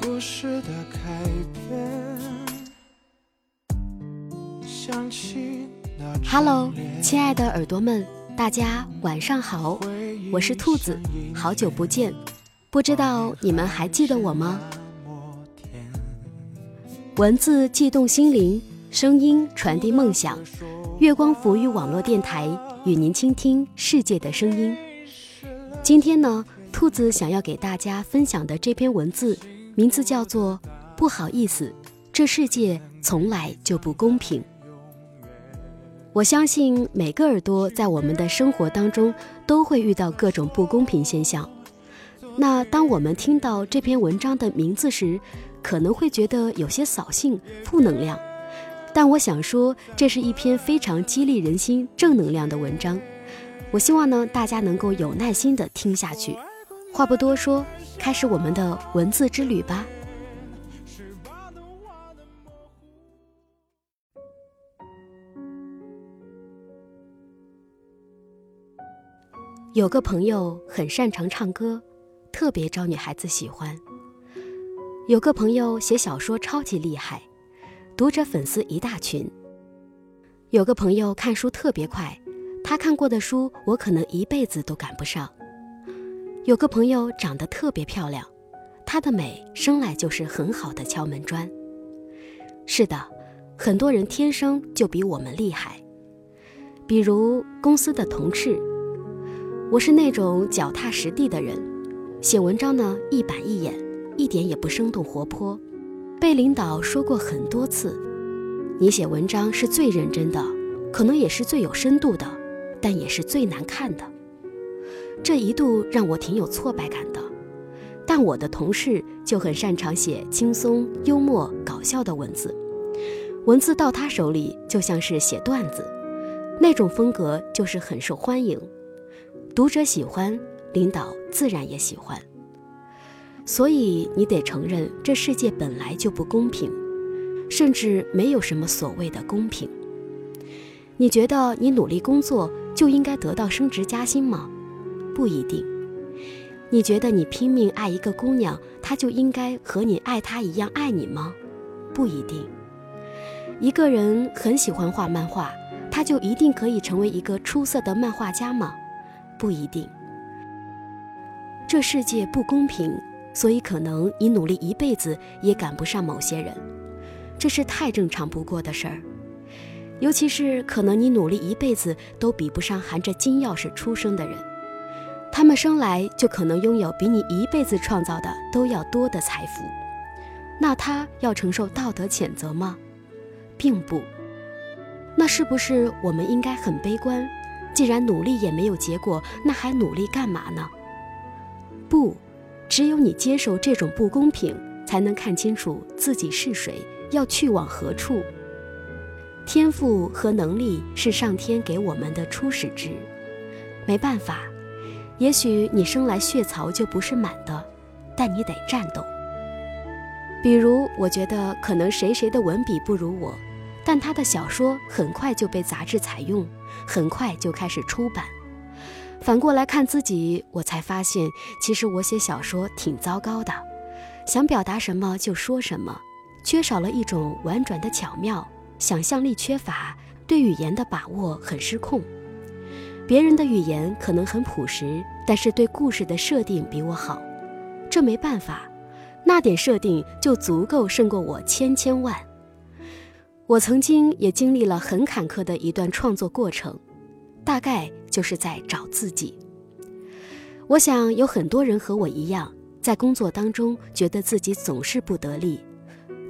故事的开篇。想起那 Hello，亲爱的耳朵们，大家晚上好，我是兔子，好久不见，不知道你们还记得我吗？文字悸动心灵，声音传递梦想，月光抚育网络电台与您倾听世界的声音。今天呢，兔子想要给大家分享的这篇文字，名字叫做《不好意思，这世界从来就不公平》。我相信每个耳朵在我们的生活当中都会遇到各种不公平现象。那当我们听到这篇文章的名字时，可能会觉得有些扫兴、负能量。但我想说，这是一篇非常激励人心、正能量的文章。我希望呢，大家能够有耐心的听下去。话不多说，开始我们的文字之旅吧。有个朋友很擅长唱歌，特别招女孩子喜欢。有个朋友写小说超级厉害，读者粉丝一大群。有个朋友看书特别快，他看过的书我可能一辈子都赶不上。有个朋友长得特别漂亮，她的美生来就是很好的敲门砖。是的，很多人天生就比我们厉害，比如公司的同事。我是那种脚踏实地的人，写文章呢一板一眼，一点也不生动活泼。被领导说过很多次，你写文章是最认真的，可能也是最有深度的，但也是最难看的。这一度让我挺有挫败感的。但我的同事就很擅长写轻松、幽默、搞笑的文字，文字到他手里就像是写段子，那种风格就是很受欢迎。读者喜欢，领导自然也喜欢。所以你得承认，这世界本来就不公平，甚至没有什么所谓的公平。你觉得你努力工作就应该得到升职加薪吗？不一定。你觉得你拼命爱一个姑娘，她就应该和你爱她一样爱你吗？不一定。一个人很喜欢画漫画，他就一定可以成为一个出色的漫画家吗？不一定，这世界不公平，所以可能你努力一辈子也赶不上某些人，这是太正常不过的事儿。尤其是可能你努力一辈子都比不上含着金钥匙出生的人，他们生来就可能拥有比你一辈子创造的都要多的财富，那他要承受道德谴责吗？并不。那是不是我们应该很悲观？既然努力也没有结果，那还努力干嘛呢？不，只有你接受这种不公平，才能看清楚自己是谁，要去往何处。天赋和能力是上天给我们的初始值，没办法，也许你生来血槽就不是满的，但你得战斗。比如，我觉得可能谁谁的文笔不如我。但他的小说很快就被杂志采用，很快就开始出版。反过来看自己，我才发现，其实我写小说挺糟糕的，想表达什么就说什么，缺少了一种婉转的巧妙，想象力缺乏，对语言的把握很失控。别人的语言可能很朴实，但是对故事的设定比我好，这没办法，那点设定就足够胜过我千千万。我曾经也经历了很坎坷的一段创作过程，大概就是在找自己。我想有很多人和我一样，在工作当中觉得自己总是不得力，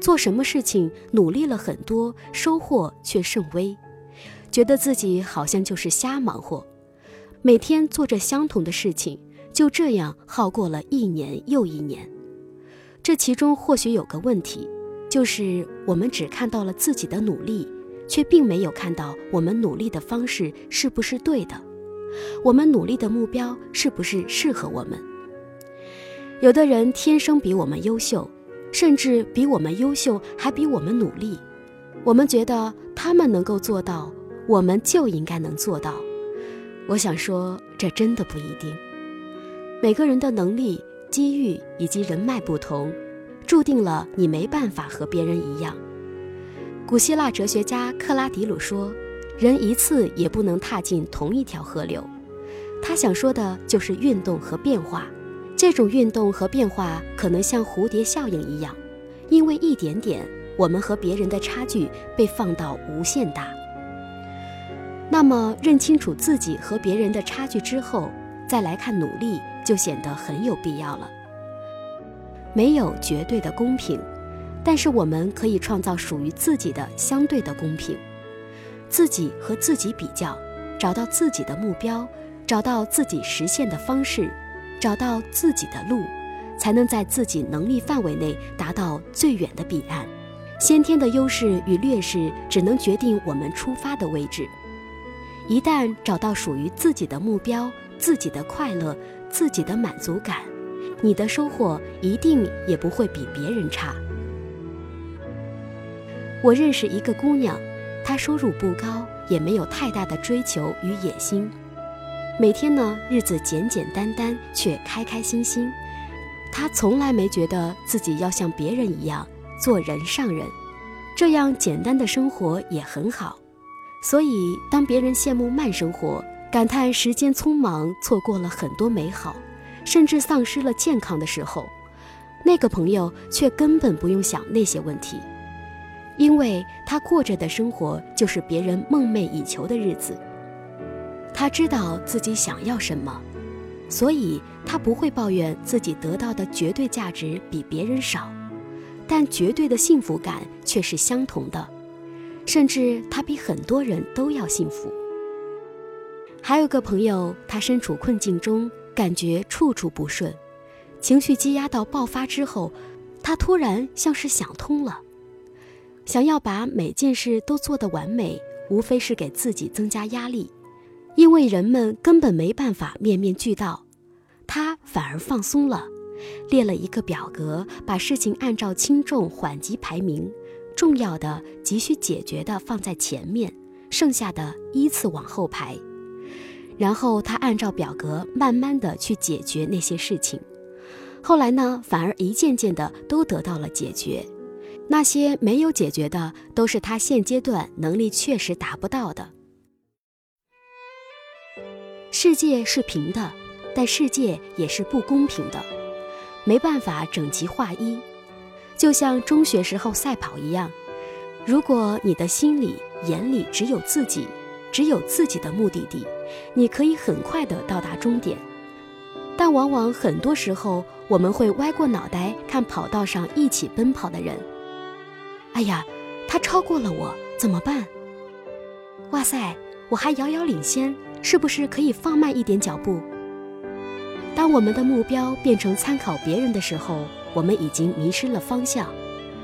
做什么事情努力了很多，收获却甚微，觉得自己好像就是瞎忙活，每天做着相同的事情，就这样耗过了一年又一年。这其中或许有个问题。就是我们只看到了自己的努力，却并没有看到我们努力的方式是不是对的。我们努力的目标是不是适合我们？有的人天生比我们优秀，甚至比我们优秀还比我们努力，我们觉得他们能够做到，我们就应该能做到。我想说，这真的不一定。每个人的能力、机遇以及人脉不同，注定了你没办法和别人一样。古希腊哲学家克拉迪鲁说：“人一次也不能踏进同一条河流。”他想说的就是运动和变化。这种运动和变化可能像蝴蝶效应一样，因为一点点，我们和别人的差距被放到无限大。那么，认清楚自己和别人的差距之后，再来看努力，就显得很有必要了。没有绝对的公平。但是我们可以创造属于自己的相对的公平，自己和自己比较，找到自己的目标，找到自己实现的方式，找到自己的路，才能在自己能力范围内达到最远的彼岸。先天的优势与劣势只能决定我们出发的位置。一旦找到属于自己的目标、自己的快乐、自己的满足感，你的收获一定也不会比别人差。我认识一个姑娘，她收入不高，也没有太大的追求与野心，每天呢日子简简单单，却开开心心。她从来没觉得自己要像别人一样做人上人，这样简单的生活也很好。所以，当别人羡慕慢生活，感叹时间匆忙，错过了很多美好，甚至丧失了健康的时候，那个朋友却根本不用想那些问题。因为他过着的生活就是别人梦寐以求的日子，他知道自己想要什么，所以他不会抱怨自己得到的绝对价值比别人少，但绝对的幸福感却是相同的，甚至他比很多人都要幸福。还有个朋友，他身处困境中，感觉处处不顺，情绪积压到爆发之后，他突然像是想通了。想要把每件事都做得完美，无非是给自己增加压力，因为人们根本没办法面面俱到。他反而放松了，列了一个表格，把事情按照轻重缓急排名，重要的、急需解决的放在前面，剩下的依次往后排。然后他按照表格慢慢的去解决那些事情。后来呢，反而一件件的都得到了解决。那些没有解决的，都是他现阶段能力确实达不到的。世界是平的，但世界也是不公平的，没办法整齐划一。就像中学时候赛跑一样，如果你的心里、眼里只有自己，只有自己的目的地，你可以很快的到达终点。但往往很多时候，我们会歪过脑袋看跑道上一起奔跑的人。哎呀，他超过了我，怎么办？哇塞，我还遥遥领先，是不是可以放慢一点脚步？当我们的目标变成参考别人的时候，我们已经迷失了方向。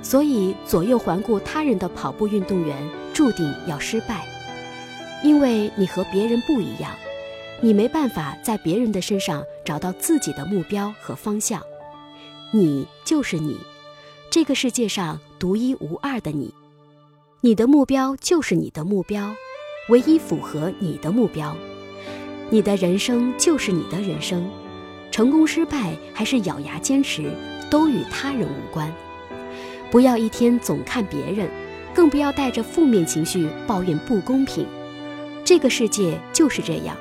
所以左右环顾他人的跑步运动员，注定要失败，因为你和别人不一样，你没办法在别人的身上找到自己的目标和方向。你就是你。这个世界上独一无二的你，你的目标就是你的目标，唯一符合你的目标。你的人生就是你的人生，成功失败还是咬牙坚持，都与他人无关。不要一天总看别人，更不要带着负面情绪抱怨不公平。这个世界就是这样，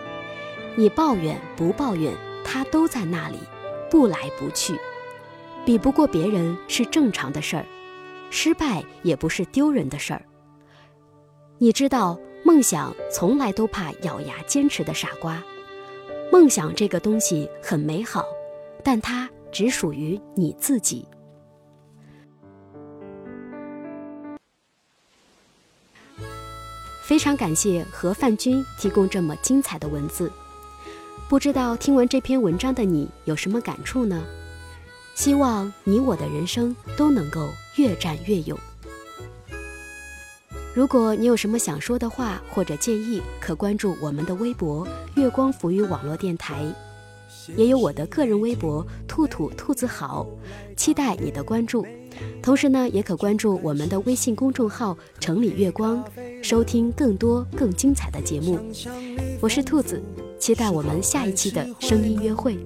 你抱怨不抱怨，它都在那里，不来不去。比不过别人是正常的事儿，失败也不是丢人的事儿。你知道，梦想从来都怕咬牙坚持的傻瓜。梦想这个东西很美好，但它只属于你自己。非常感谢何范君提供这么精彩的文字。不知道听完这篇文章的你有什么感触呢？希望你我的人生都能够越战越勇。如果你有什么想说的话或者建议，可关注我们的微博“月光浮语网络电台”，也有我的个人微博“兔兔兔子好”，期待你的关注。同时呢，也可关注我们的微信公众号“城里月光”，收听更多更精彩的节目。我是兔子，期待我们下一期的声音约会。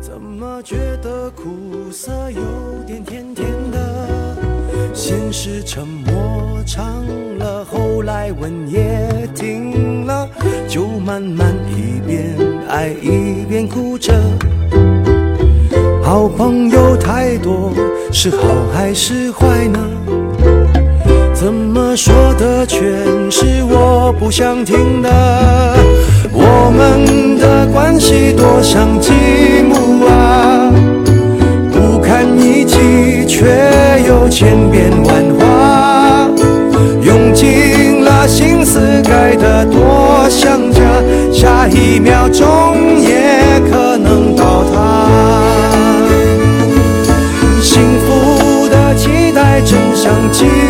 怎么觉得苦涩有点甜甜的？先是沉默长了，后来吻也停了，就慢慢一边爱一边哭着。好朋友太多，是好还是坏呢？怎么说的全是我不想听的？我们的关系多像积木啊，不堪一击，却又千变万化。用尽了心思盖得多像家，下一秒钟。真想记。